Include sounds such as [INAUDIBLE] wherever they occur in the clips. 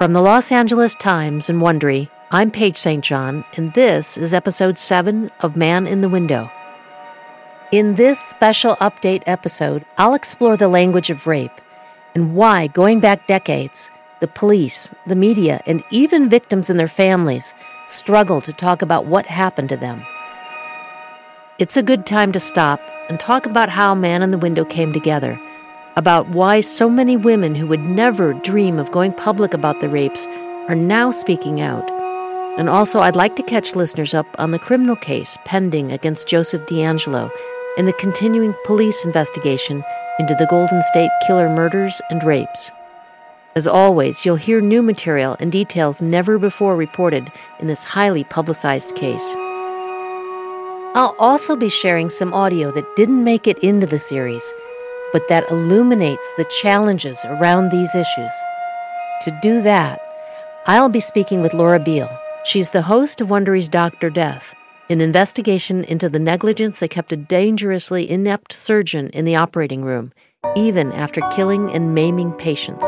From the Los Angeles Times and Wondery, I'm Paige St. John, and this is episode 7 of Man in the Window. In this special update episode, I'll explore the language of rape and why, going back decades, the police, the media, and even victims and their families struggle to talk about what happened to them. It's a good time to stop and talk about how Man in the Window came together about why so many women who would never dream of going public about the rapes are now speaking out. And also, I'd like to catch listeners up on the criminal case pending against Joseph DeAngelo and the continuing police investigation into the Golden State Killer murders and rapes. As always, you'll hear new material and details never before reported in this highly publicized case. I'll also be sharing some audio that didn't make it into the series but that illuminates the challenges around these issues. To do that, I'll be speaking with Laura Beil. She's the host of Wondery's Dr. Death, an investigation into the negligence that kept a dangerously inept surgeon in the operating room, even after killing and maiming patients.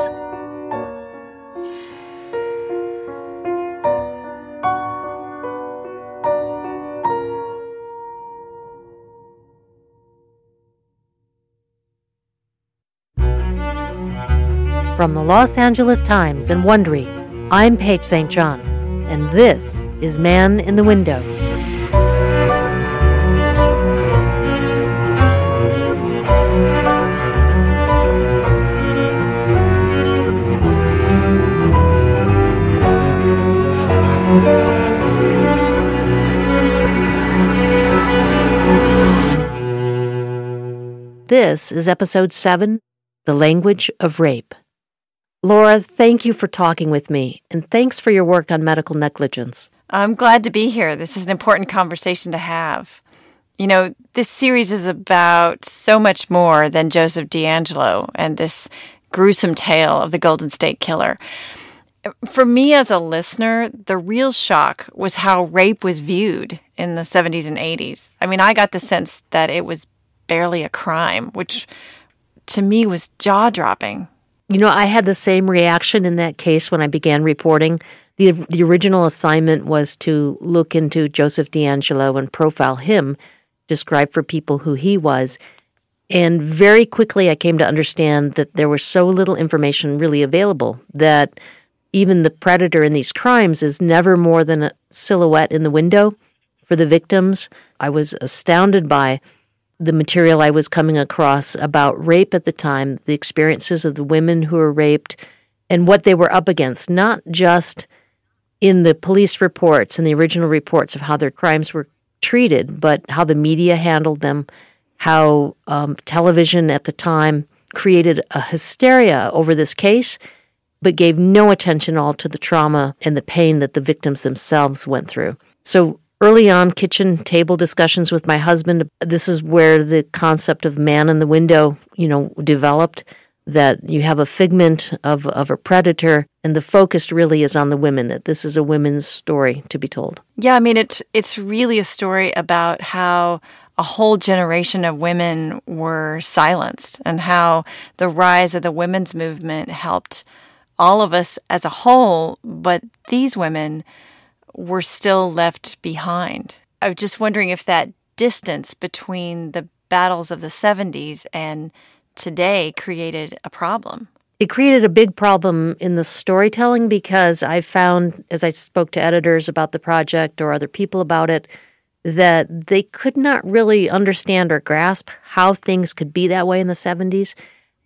From the Los Angeles Times and Wondery, I'm Paige St. John, and this is Man in the Window. This is episode 7 The Language of Rape. Laura, thank you for talking with me, and thanks for your work on medical negligence. I'm glad to be here. This is an important conversation to have. You know, this series is about so much more than Joseph DeAngelo and this gruesome tale of the Golden State Killer. For me as a listener, the real shock was how rape was viewed in the 70s and 80s. I mean, I got the sense that it was barely a crime, which to me was jaw dropping. You know, I had the same reaction in that case when I began reporting. The, the original assignment was to look into Joseph DeAngelo and profile him, describe for people who he was. And very quickly, I came to understand that there was so little information really available that even the predator in these crimes is never more than a silhouette in the window for the victims. I was astounded by the material I was coming across about rape at the time, the experiences of the women who were raped, and what they were up against, not just in the police reports and the original reports of how their crimes were treated, but how the media handled them, how um, television at the time created a hysteria over this case, but gave no attention at all to the trauma and the pain that the victims themselves went through. So early on kitchen table discussions with my husband. This is where the concept of man in the window you know developed that you have a figment of, of a predator and the focus really is on the women that this is a women's story to be told. Yeah i mean it's it's really a story about how a whole generation of women were silenced and how the rise of the women's movement helped all of us as a whole but these women were still left behind. I was just wondering if that distance between the battles of the 70s and today created a problem. It created a big problem in the storytelling because I found, as I spoke to editors about the project or other people about it, that they could not really understand or grasp how things could be that way in the 70s,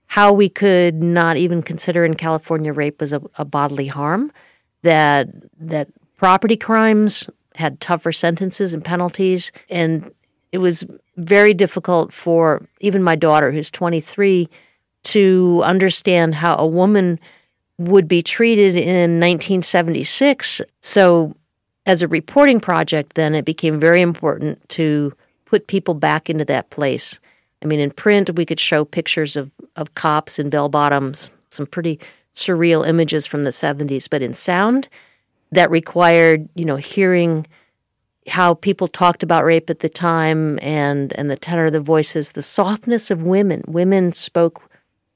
how we could not even consider in California rape as a, a bodily harm, that that property crimes had tougher sentences and penalties. And it was very difficult for even my daughter, who's 23, to understand how a woman would be treated in 1976. So, as a reporting project, then it became very important to put people back into that place. I mean, in print, we could show pictures of, of cops in bell bottoms, some pretty surreal images from the 70s, but in sound, that required, you know, hearing how people talked about rape at the time and and the tenor of the voices, the softness of women. Women spoke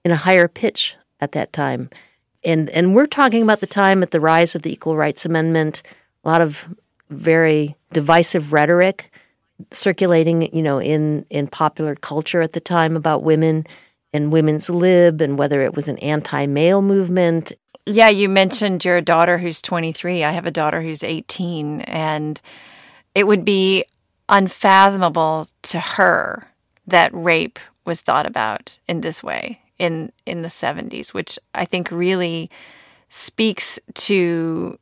in a higher pitch at that time. and and we're talking about the time at the rise of the Equal Rights Amendment, a lot of very divisive rhetoric circulating, you know, in in popular culture at the time about women and women's lib and whether it was an anti-male movement. Yeah, you mentioned your daughter who's 23. I have a daughter who's 18 and it would be unfathomable to her that rape was thought about in this way in in the 70s, which I think really speaks to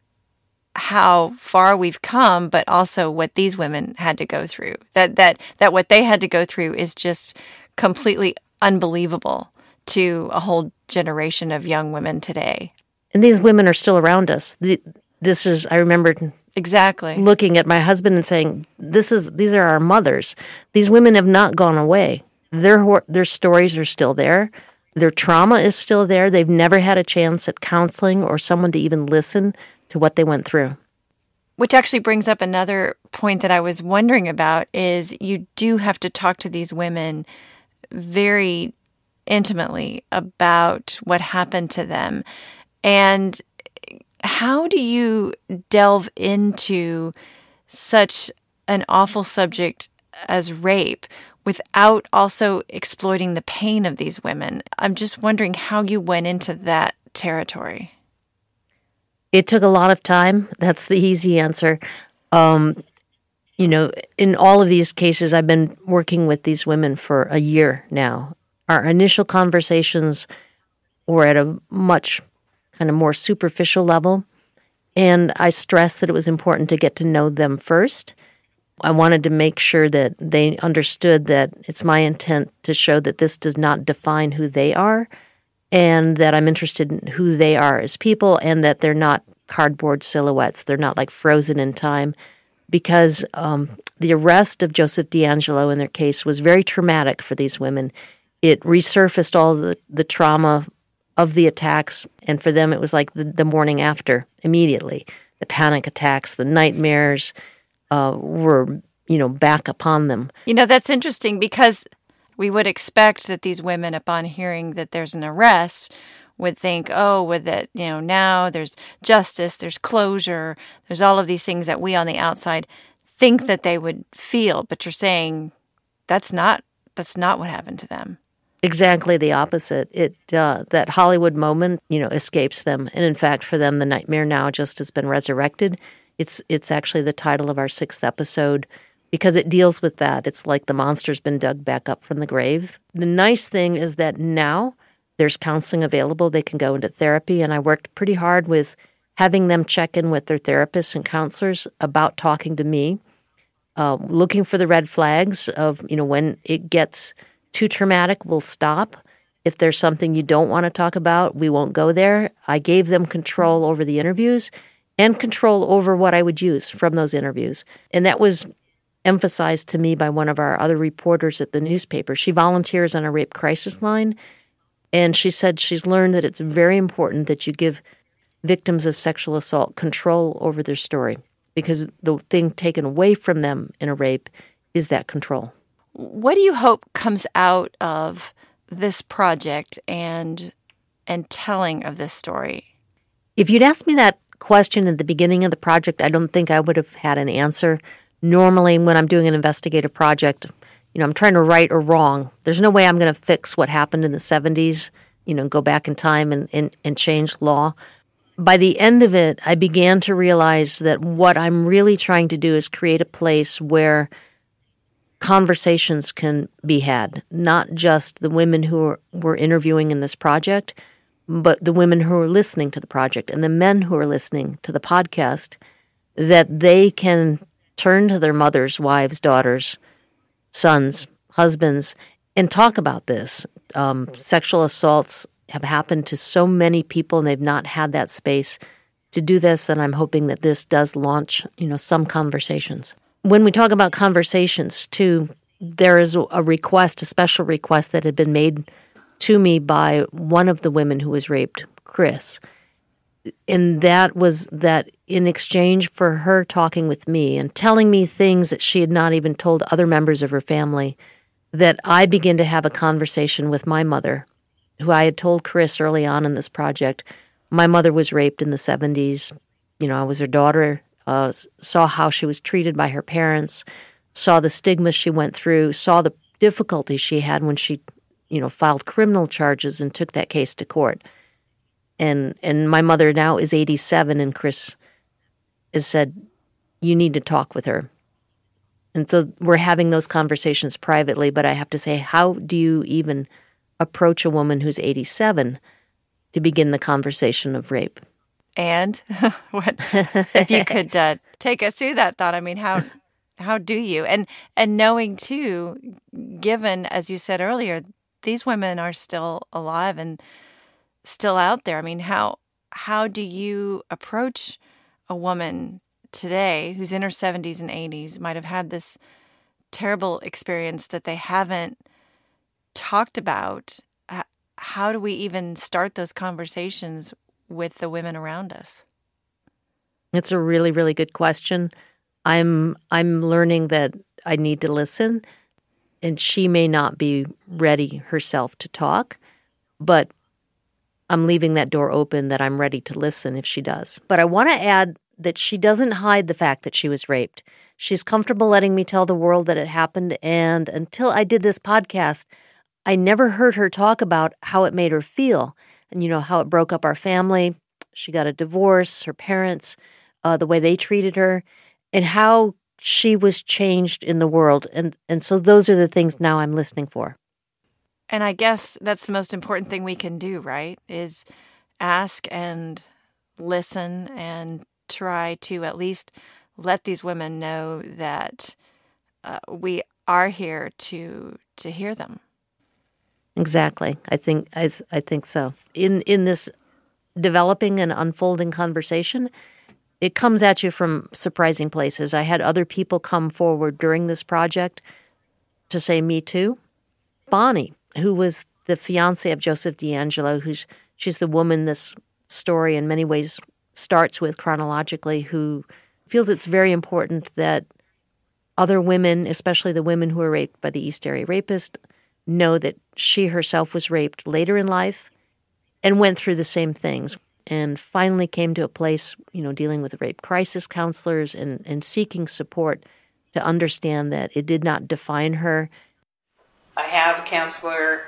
how far we've come, but also what these women had to go through. That that that what they had to go through is just completely unbelievable to a whole generation of young women today. And these women are still around us. This is I remember exactly looking at my husband and saying, "This is these are our mothers. These women have not gone away. Their their stories are still there. Their trauma is still there. They've never had a chance at counseling or someone to even listen to what they went through. Which actually brings up another point that I was wondering about is you do have to talk to these women very intimately about what happened to them. And how do you delve into such an awful subject as rape without also exploiting the pain of these women? I'm just wondering how you went into that territory. It took a lot of time. That's the easy answer. Um, you know, in all of these cases, I've been working with these women for a year now. Our initial conversations were at a much kind of more superficial level. And I stressed that it was important to get to know them first. I wanted to make sure that they understood that it's my intent to show that this does not define who they are and that I'm interested in who they are as people and that they're not cardboard silhouettes. They're not like frozen in time because um, the arrest of Joseph DeAngelo in their case was very traumatic for these women. It resurfaced all the, the trauma of the attacks, and for them, it was like the, the morning after, immediately. The panic attacks, the nightmares uh, were, you know, back upon them. You know, that's interesting because we would expect that these women, upon hearing that there's an arrest, would think, oh, with that, you know, now there's justice, there's closure, there's all of these things that we on the outside think that they would feel. But you're saying that's not that's not what happened to them. Exactly the opposite. It uh, that Hollywood moment, you know, escapes them, and in fact, for them, the nightmare now just has been resurrected. It's it's actually the title of our sixth episode because it deals with that. It's like the monster's been dug back up from the grave. The nice thing is that now there's counseling available. They can go into therapy. And I worked pretty hard with having them check in with their therapists and counselors about talking to me, uh, looking for the red flags of, you know, when it gets too traumatic, we'll stop. If there's something you don't want to talk about, we won't go there. I gave them control over the interviews and control over what I would use from those interviews. And that was emphasized to me by one of our other reporters at the newspaper. She volunteers on a rape crisis line, and she said she's learned that it's very important that you give victims of sexual assault control over their story because the thing taken away from them in a rape is that control. What do you hope comes out of this project and and telling of this story? If you'd asked me that question at the beginning of the project, I don't think I would have had an answer normally when I'm doing an investigative project, you know, I'm trying to right or wrong. There's no way I'm going to fix what happened in the 70s, you know, go back in time and, and, and change law. By the end of it, I began to realize that what I'm really trying to do is create a place where conversations can be had, not just the women who are, we're interviewing in this project, but the women who are listening to the project and the men who are listening to the podcast, that they can turn to their mothers, wives, daughters, sons, husbands, and talk about this. Um, sexual assaults have happened to so many people, and they've not had that space to do this. And I'm hoping that this does launch, you know, some conversations. When we talk about conversations, too, there is a request, a special request that had been made to me by one of the women who was raped, Chris and that was that in exchange for her talking with me and telling me things that she had not even told other members of her family, that I begin to have a conversation with my mother, who I had told Chris early on in this project My mother was raped in the 70s. You know, I was her daughter, uh, saw how she was treated by her parents, saw the stigma she went through, saw the difficulties she had when she, you know, filed criminal charges and took that case to court. And and my mother now is 87 and Chris has said you need to talk with her. And so we're having those conversations privately, but I have to say how do you even approach a woman who's 87 to begin the conversation of rape? And [LAUGHS] what if you could uh, take us through that thought? I mean, how how do you and and knowing too, given as you said earlier, these women are still alive and still out there. I mean, how how do you approach a woman today who's in her 70s and 80s might have had this terrible experience that they haven't talked about? How do we even start those conversations with the women around us? It's a really really good question. I'm I'm learning that I need to listen and she may not be ready herself to talk, but I'm leaving that door open that I'm ready to listen if she does. But I want to add that she doesn't hide the fact that she was raped. She's comfortable letting me tell the world that it happened and until I did this podcast, I never heard her talk about how it made her feel and, you know, how it broke up our family. She got a divorce, her parents, uh, the way they treated her, and how she was changed in the world. And, and so those are the things now I'm listening for. And I guess that's the most important thing we can do, right? Is ask and listen and try to at least let these women know that uh, we are here to to hear them. Exactly. I think I, I think so. In in this developing and unfolding conversation, it comes at you from surprising places. I had other people come forward during this project to say me too. Bonnie, who was the fiance of Joseph DeAngelo, who's she's the woman this story in many ways starts with chronologically, who feels it's very important that other women, especially the women who were raped by the East Area rapist, know that she herself was raped later in life and went through the same things and finally came to a place, you know, dealing with the rape crisis counselors and, and seeking support to understand that it did not define her. I have a counselor.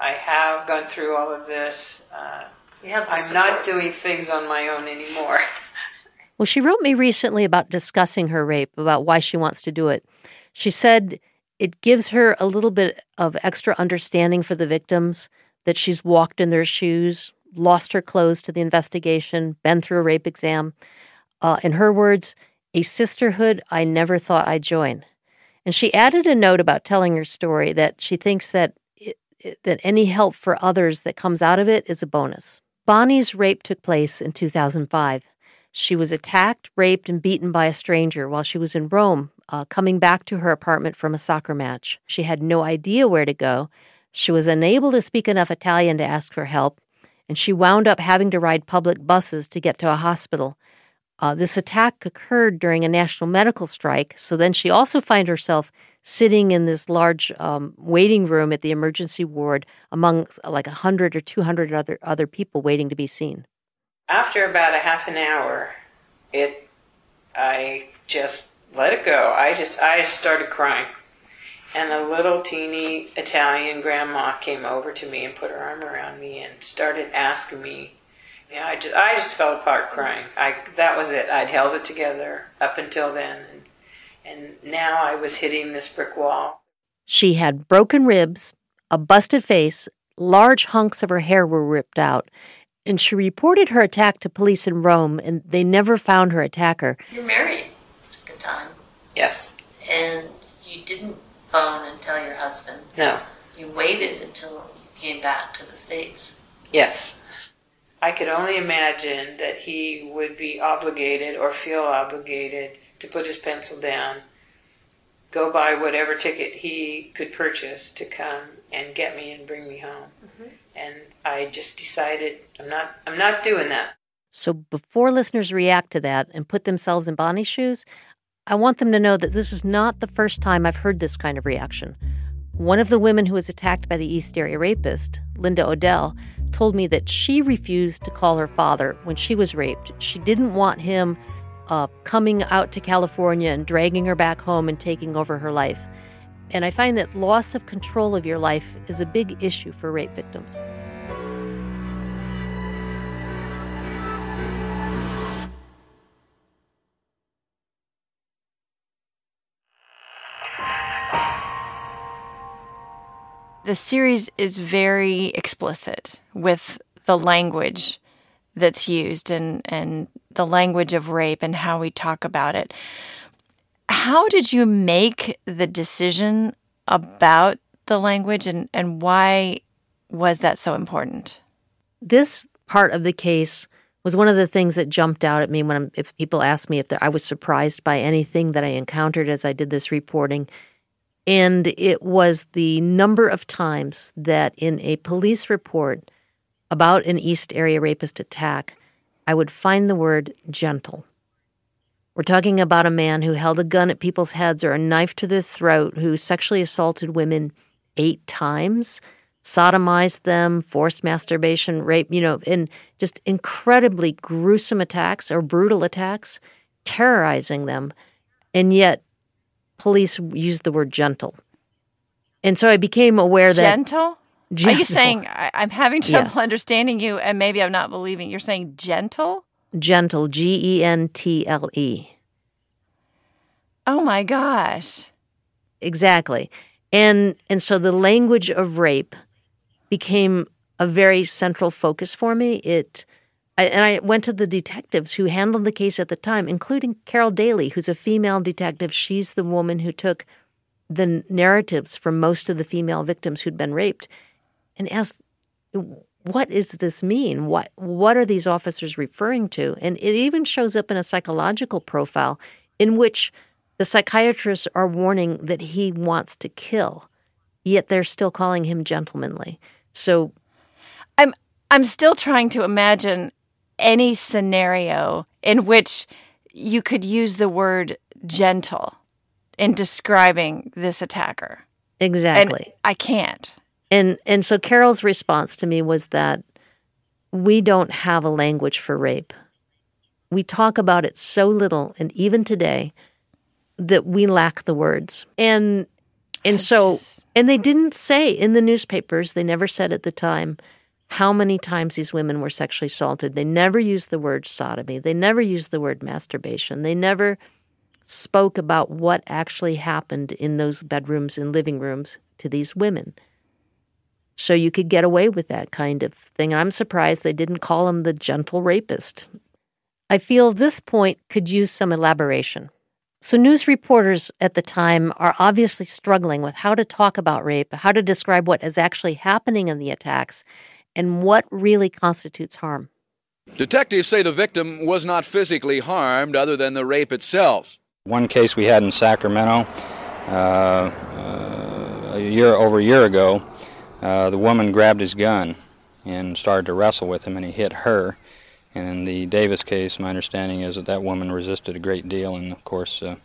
I have gone through all of this. Uh, I'm not doing things on my own anymore. well, she wrote me recently about discussing her rape, about why she wants to do it. She said it gives her a little bit of extra understanding for the victims that she's walked in their shoes, lost her clothes to the investigation, been through a rape exam. Uh, in her words, a sisterhood I never thought I'd join. And she added a note about telling her story that she thinks that it, it, that any help for others that comes out of it is a bonus. Bonnie's rape took place in 2005. She was attacked, raped, and beaten by a stranger while she was in Rome uh, coming back to her apartment from a soccer match. She had no idea where to go. She was unable to speak enough Italian to ask for help, and she wound up having to ride public buses to get to a hospital. Uh, this attack occurred during a national medical strike, so then she also found herself sitting in this large um, waiting room at the emergency ward among like 100 or 200 other, other people waiting to be seen. After about a half an hour, it I just let it go. I just I started crying. And a little teeny Italian grandma came over to me and put her arm around me and started asking me. Yeah, I just I just fell apart crying. I that was it. I'd held it together up until then, and, and now I was hitting this brick wall. She had broken ribs, a busted face, large hunks of her hair were ripped out, and she reported her attack to police in Rome, and they never found her attacker. You're married time. Yes. And you didn't phone and tell your husband. No. You waited until you came back to the States. Yes. I could only imagine that he would be obligated or feel obligated to put his pencil down, go buy whatever ticket he could purchase to come and get me and bring me home. Mm-hmm. And I just decided I'm not I'm not doing that. So before listeners react to that and put themselves in Bonnie's shoes, I want them to know that this is not the first time I've heard this kind of reaction. One of the women who was attacked by the East Area rapist, Linda Odell, told me that she refused to call her father when she was raped. She didn't want him uh, coming out to California and dragging her back home and taking over her life. And I find that loss of control of your life is a big issue for rape victims. The series is very explicit with the language that's used and, and the language of rape and how we talk about it. How did you make the decision about the language and, and why was that so important? This part of the case was one of the things that jumped out at me when I'm, if people ask me if I was surprised by anything that I encountered as I did this reporting. And it was the number of times that in a police report about an East Area rapist attack, I would find the word gentle. We're talking about a man who held a gun at people's heads or a knife to their throat, who sexually assaulted women eight times, sodomized them, forced masturbation, rape, you know, and just incredibly gruesome attacks or brutal attacks, terrorizing them. And yet police used the word gentle. And so I became aware that. Gentle? Gentle. Are you saying [LAUGHS] I, am having trouble yes. understanding you and maybe I'm not believing? You're saying gentle? Gentle, G E N T L E. Oh my gosh. Exactly. And and so the language of rape became a very central focus for me. It and I went to the detectives who handled the case at the time, including Carol Daly, who's a female detective. She's the woman who took the narratives from most of the female victims who'd been raped and asked, what does this mean? What what are these officers referring to? And it even shows up in a psychological profile in which the psychiatrists are warning that he wants to kill, yet they're still calling him gentlemanly. So I'm I'm still trying to imagine any scenario in which you could use the word gentle in describing this attacker. Exactly. And I can't. And and so Carol's response to me was that we don't have a language for rape. We talk about it so little and even today that we lack the words. And and so and they didn't say in the newspapers, they never said at the time how many times these women were sexually assaulted. They never used the word sodomy. They never used the word masturbation. They never spoke about what actually happened in those bedrooms and living rooms to these women. So you could get away with that kind of thing. I'm surprised they didn't call him the gentle rapist. I feel this point could use some elaboration. So, news reporters at the time are obviously struggling with how to talk about rape, how to describe what is actually happening in the attacks, and what really constitutes harm. Detectives say the victim was not physically harmed other than the rape itself. One case we had in Sacramento uh, uh, a year over a year ago, uh, the woman grabbed his gun and started to wrestle with him, and he hit her. And in the Davis case, my understanding is that that woman resisted a great deal, and of course, uh,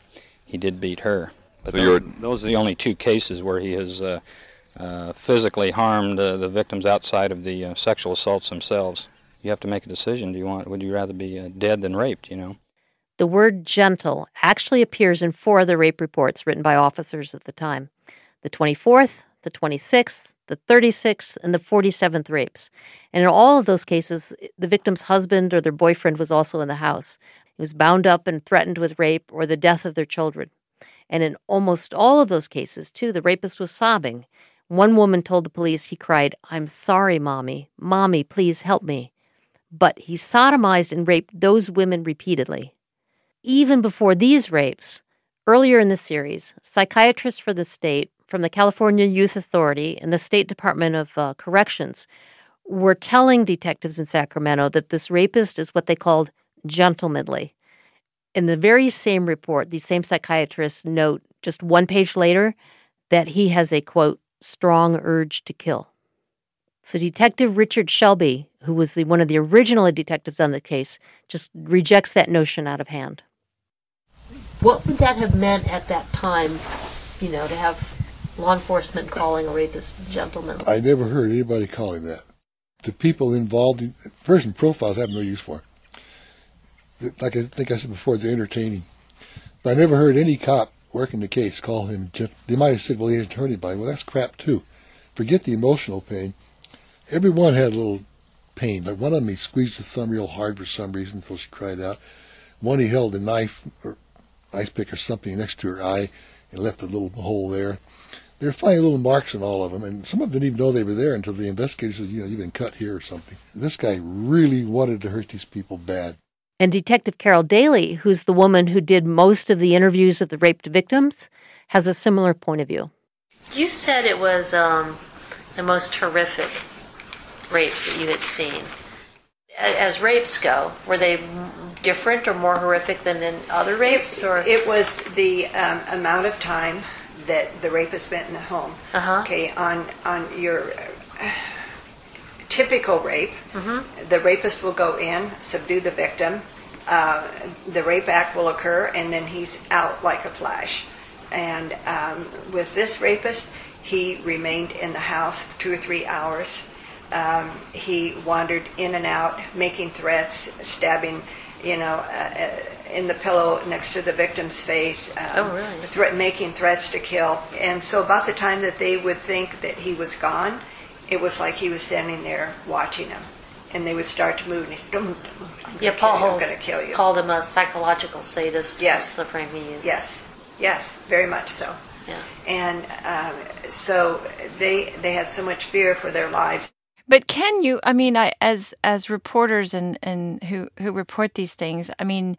he did beat her. But so those, those, are the only two cases where he has uh, physically harmed uh, the victims outside of the uh, sexual assaults themselves. You have to make a decision. Do you want? Would you rather be uh, dead than raped? You know. The word gentle actually appears in four of the rape reports written by officers at the time: the 24th, the 26th, the 36th, and the 47th rapes. And in all of those cases, the victim's husband or their boyfriend was also in the house. He was bound up and threatened with rape or the death of their children. And in almost all of those cases, too, the rapist was sobbing one woman told the police he cried, I'm sorry, Mommy. Mommy, please help me. But he sodomized and raped those women repeatedly. Even before these rapes, earlier in the series, psychiatrists for the state from the California Youth Authority and the State Department of uh, Corrections were telling detectives in Sacramento that this rapist is what they called gentlemanly. In the very same report, these same psychiatrists note just one page later that he has a quote, strong urge to kill. So Detective Richard Shelby, who was the one of the original detectives on the case, just rejects that notion out of hand. What would that have meant at that time, you know, to have law enforcement calling a rapist gentleman. I never heard anybody calling that. The people involved in person profiles I have no use for. Like I think I said before, they're entertaining. But I never heard any cop working the case call him. They might have said, "Well, he didn't hurt anybody." Well, that's crap too. Forget the emotional pain. Everyone had a little pain. Like one of them, he squeezed his thumb real hard for some reason until she cried out. One, he held a knife or ice pick or something next to her eye and left a little hole there. They were finding little marks on all of them, and some of them didn't even know they were there until the investigators said, you know, you've been cut here or something. This guy really wanted to hurt these people bad. And Detective Carol Daly, who's the woman who did most of the interviews of the raped victims, has a similar point of view. You said it was um, the most horrific rapes that you had seen. As rapes go, were they different or more horrific than in other rapes? It, or it was the um, amount of time that the rapist spent in the home. Uh-huh. Okay, on on your uh, typical rape, mm-hmm. the rapist will go in, subdue the victim. Uh, the rape act will occur, and then he's out like a flash. And um, with this rapist, he remained in the house for two or three hours. Um, he wandered in and out, making threats, stabbing, you know, uh, uh in the pillow next to the victim's face. Um, oh, really? Threat, making threats to kill. And so, about the time that they would think that he was gone, it was like he was standing there watching them. And they would start to move, and he said, "Don't don't move. I'm yeah, Paul Holes going to kill you." Called him a psychological sadist. Yes, That's the frame he used. Yes, yes, very much so. Yeah. And um, so they they had so much fear for their lives. But can you? I mean, I, as as reporters and and who who report these things, I mean,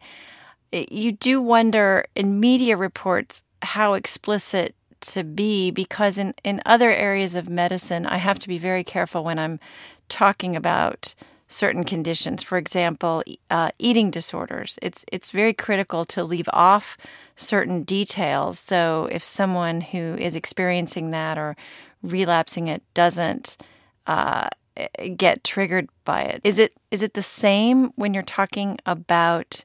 you do wonder in media reports how explicit to be because in, in other areas of medicine, I have to be very careful when I'm talking about certain conditions. For example, uh, eating disorders. It's it's very critical to leave off certain details. So if someone who is experiencing that or relapsing it doesn't uh, get triggered by it, is it is it the same when you're talking about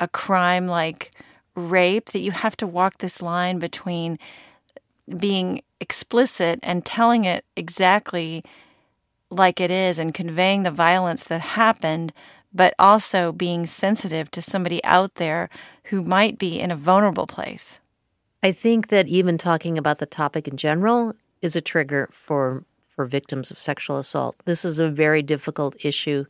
a crime like rape that you have to walk this line between being explicit and telling it exactly like it is and conveying the violence that happened, but also being sensitive to somebody out there who might be in a vulnerable place. I think that even talking about the topic in general is a trigger for for victims of sexual assault. This is a very difficult issue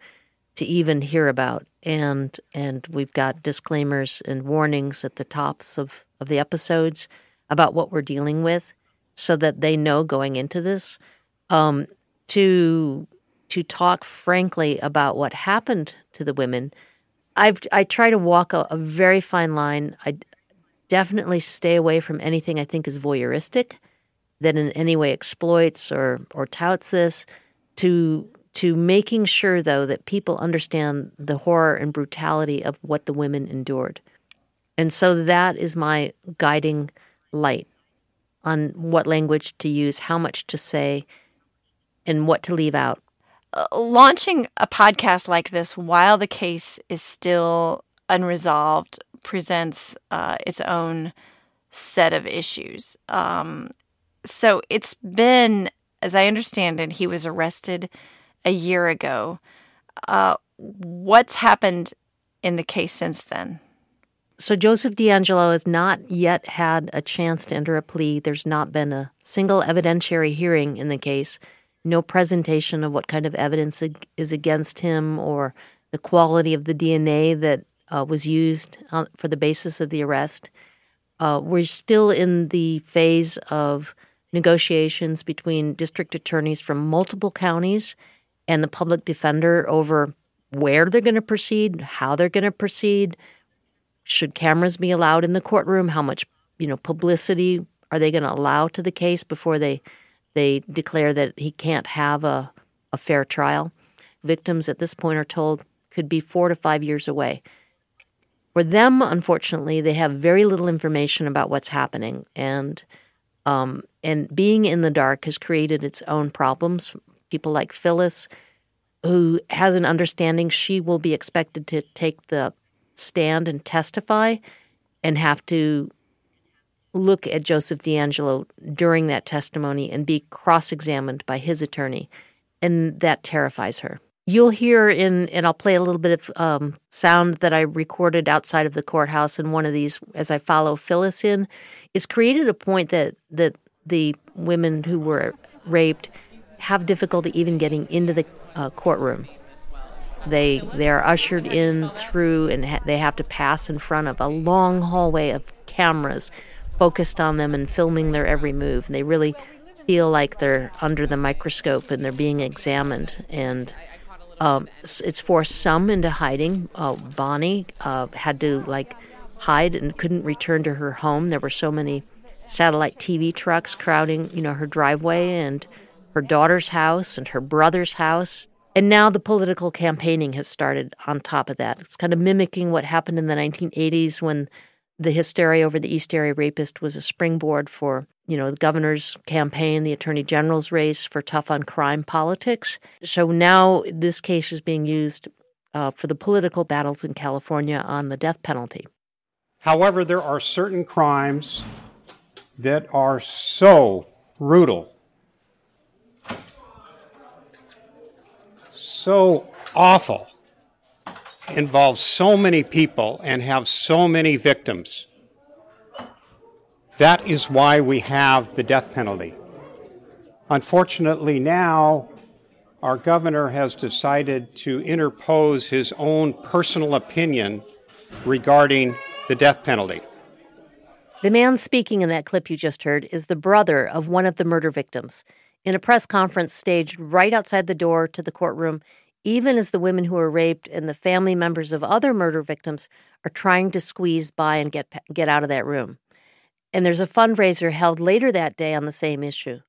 to even hear about and and we've got disclaimers and warnings at the tops of, of the episodes about what we're dealing with so that they know going into this um, to to talk frankly about what happened to the women. I've i try to walk a, a very fine line. I definitely stay away from anything i think is voyeuristic that in any way exploits or or touts this. To to making sure, though, that people understand the horror and brutality of what the women endured. And so that is my guiding light on what language to use, how much to say, and what to leave out. Uh, launching a podcast like this while the case is still unresolved presents uh, its own set of issues. Um, so it's been, as I understand it, he was arrested a year ago. Uh, what's happened in the case since then? So Joseph DeAngelo has not yet had a chance to enter a plea. There's not been a single evidentiary hearing in the case, no presentation of what kind of evidence is against him or the quality of the DNA that uh, was used uh, for the basis of the arrest. Uh, we're still in the phase of negotiations between district attorneys from multiple counties and the public defender over where they're going to proceed, how they're going to proceed. Should cameras be allowed in the courtroom? How much, you know, publicity are they going to allow to the case before they they declare that he can't have a, a fair trial? Victims at this point are told could be four to five years away. For them, unfortunately, they have very little information about what's happening, and um, and being in the dark has created its own problems people like Phyllis, who has an understanding she will be expected to take the stand and testify and have to look at Joseph DeAngelo during that testimony and be cross examined by his attorney. And that terrifies her. You'll hear in, and I'll play a little bit of um, sound that I recorded outside of the courthouse in one of these as I follow Phyllis in. It's created a point that, that the women who were raped have difficulty even getting into the uh, courtroom. They they are ushered in through, and ha- they have to pass in front of a long hallway of cameras focused on them and filming their every move. And they really feel like they're under the microscope and they're being examined. And um, it's forced some into hiding. Uh, Bonnie uh, had to like hide and couldn't return to her home. There were so many satellite TV trucks crowding, you know, her driveway and her daughter's house and her brother's house. And now the political campaigning has started on top of that. It's kind of mimicking what happened in the 1980s when the hysteria over the East Area rapist was a springboard for, you know, the governor's campaign, the attorney general's race for tough on crime politics. So now this case is being used uh, for the political battles in California on the death penalty. However, there are certain crimes that are so brutal, so awful involve so many people and have so many victims. That is why we have the death penalty. Unfortunately, now our governor has decided to interpose his own personal opinion regarding the death penalty. The man speaking in that clip you just heard is the brother of one of the murder victims. In a press conference staged right outside the door to the courtroom, even as the women who were raped and the family members of other murder victims are trying to squeeze by and get get out of that room. And there's a fundraiser held later that day on the same issue.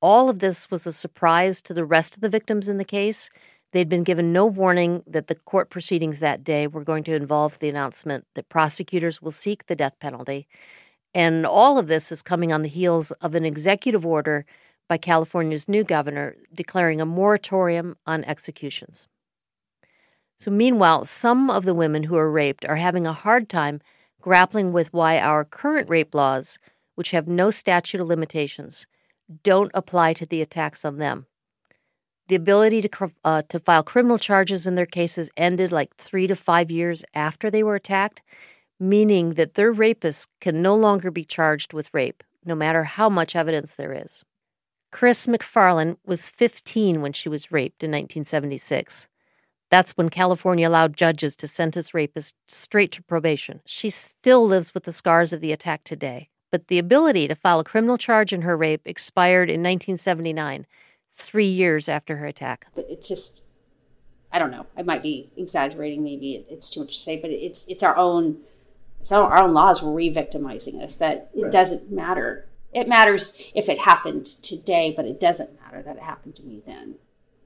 All of this was a surprise to the rest of the victims in the case. They'd been given no warning that the court proceedings that day were going to involve the announcement that prosecutors will seek the death penalty. And all of this is coming on the heels of an executive order by California's new governor declaring a moratorium on executions. So, meanwhile, some of the women who are raped are having a hard time grappling with why our current rape laws, which have no statute of limitations, don't apply to the attacks on them. The ability to, uh, to file criminal charges in their cases ended like three to five years after they were attacked, meaning that their rapists can no longer be charged with rape, no matter how much evidence there is. Chris McFarland was 15 when she was raped in 1976. That's when California allowed judges to sentence rapists straight to probation. She still lives with the scars of the attack today, but the ability to file a criminal charge in her rape expired in 1979, three years after her attack. It's just, I don't know. I might be exaggerating. Maybe it's too much to say, but it's it's our own, it's our own laws re-victimizing us. That it right. doesn't matter it matters if it happened today, but it doesn't matter that it happened to me then.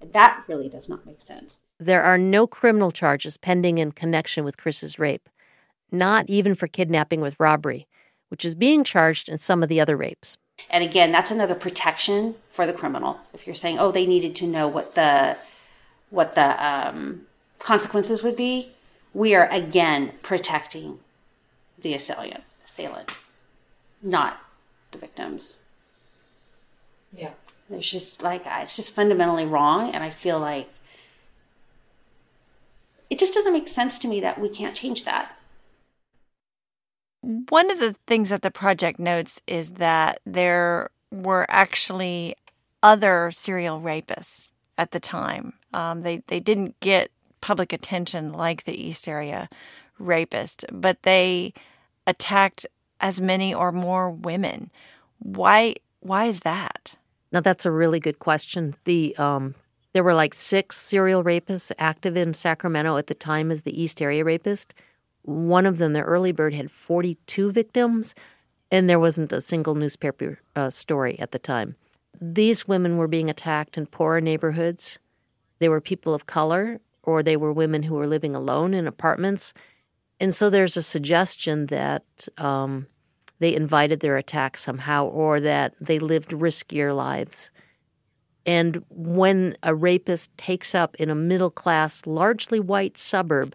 That really does not make sense. There are no criminal charges pending in connection with Chris's rape, not even for kidnapping with robbery, which is being charged in some of the other rapes. And again, that's another protection for the criminal. If you're saying, "Oh, they needed to know what the what the um, consequences would be," we are again protecting the assailant, assailant, not the victims. Yeah. There's just like, it's just fundamentally wrong. And I feel like it just doesn't make sense to me that we can't change that. One of the things that the project notes is that there were actually other serial rapists at the time. Um, they they didn't get public attention like the East Area rapist, but they attacked as many or more women. Why why is that? Now that's a really good question. The um, there were like six serial rapists active in Sacramento at the time as the East Area rapist. One of them, the early bird, had 42 victims, and there wasn't a single newspaper uh, story at the time. These women were being attacked in poorer neighborhoods. They were people of color, or they were women who were living alone in apartments. And so there's a suggestion that um, they invited their attack somehow or that they lived riskier lives. And when a rapist takes up in a middle class, largely white suburb,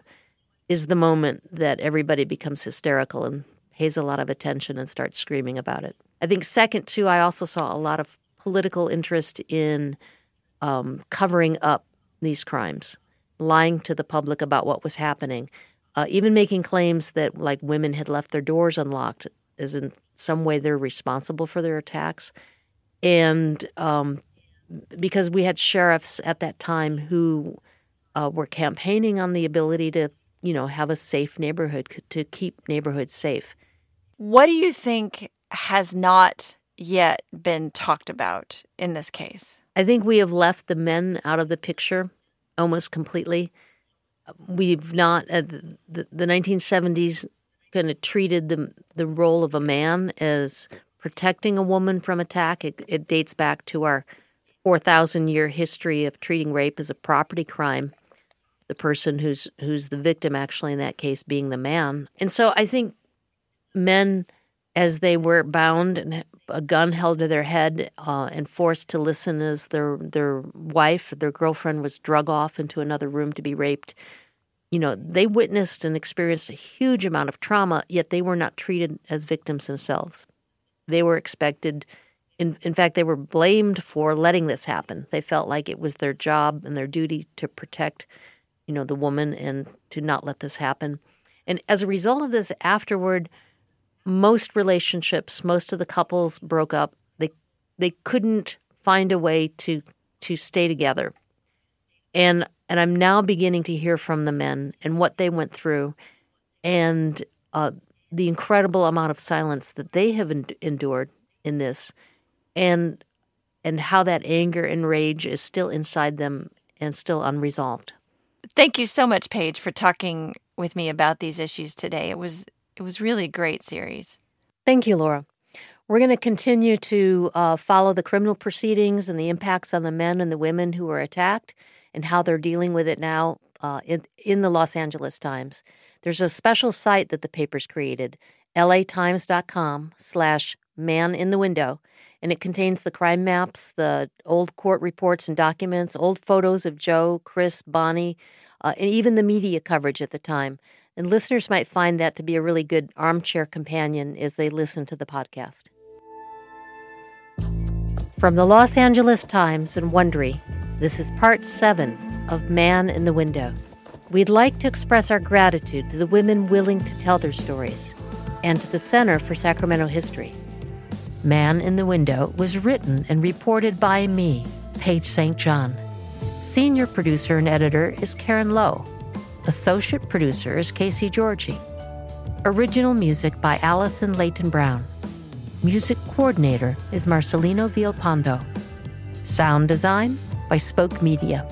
is the moment that everybody becomes hysterical and pays a lot of attention and starts screaming about it. I think second too, I also saw a lot of political interest in um, covering up these crimes, lying to the public about what was happening, uh, even making claims that like women had left their doors unlocked, as in some way they're responsible for their attacks, and um, because we had sheriffs at that time who uh, were campaigning on the ability to, you know, have a safe neighborhood to keep neighborhoods safe. What do you think has not yet been talked about in this case? I think we have left the men out of the picture almost completely. We've not uh, the, the 1970s kind of treated the the role of a man as protecting a woman from attack. It, it dates back to our 4,000 year history of treating rape as a property crime. The person who's who's the victim, actually in that case, being the man. And so I think men, as they were bound and a gun held to their head uh, and forced to listen as their their wife, their girlfriend, was drug off into another room to be raped. You know, they witnessed and experienced a huge amount of trauma, yet they were not treated as victims themselves. They were expected, in, in fact, they were blamed for letting this happen. They felt like it was their job and their duty to protect, you know, the woman and to not let this happen. And as a result of this, afterward, most relationships, most of the couples broke up. They they couldn't find a way to to stay together. And and I'm now beginning to hear from the men and what they went through, and uh, the incredible amount of silence that they have en- endured in this, and and how that anger and rage is still inside them and still unresolved. Thank you so much, Paige, for talking with me about these issues today. It was it was really a great series. Thank you, Laura. We're going to continue to uh, follow the criminal proceedings and the impacts on the men and the women who were attacked and how they're dealing with it now uh, in, in the Los Angeles Times. There's a special site that the paper's created, latimes.com slash man in the window, and it contains the crime maps, the old court reports and documents, old photos of Joe, Chris, Bonnie, uh, and even the media coverage at the time. And listeners might find that to be a really good armchair companion as they listen to the podcast. From the Los Angeles Times and Wondery, this is part seven of Man in the Window. We'd like to express our gratitude to the women willing to tell their stories and to the Center for Sacramento History. Man in the Window was written and reported by me, Paige St. John. Senior producer and editor is Karen Lowe. Associate producer is Casey Georgie. Original music by Allison Layton Brown. Music coordinator is Marcelino Villalpando. Sound design by Spoke Media.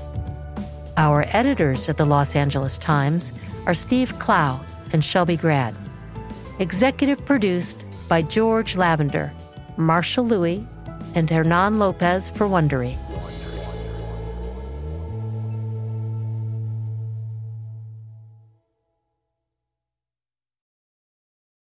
Our editors at the Los Angeles Times are Steve Clow and Shelby Grad. Executive produced by George Lavender, Marshall Lewy, and Hernan Lopez for Wondery.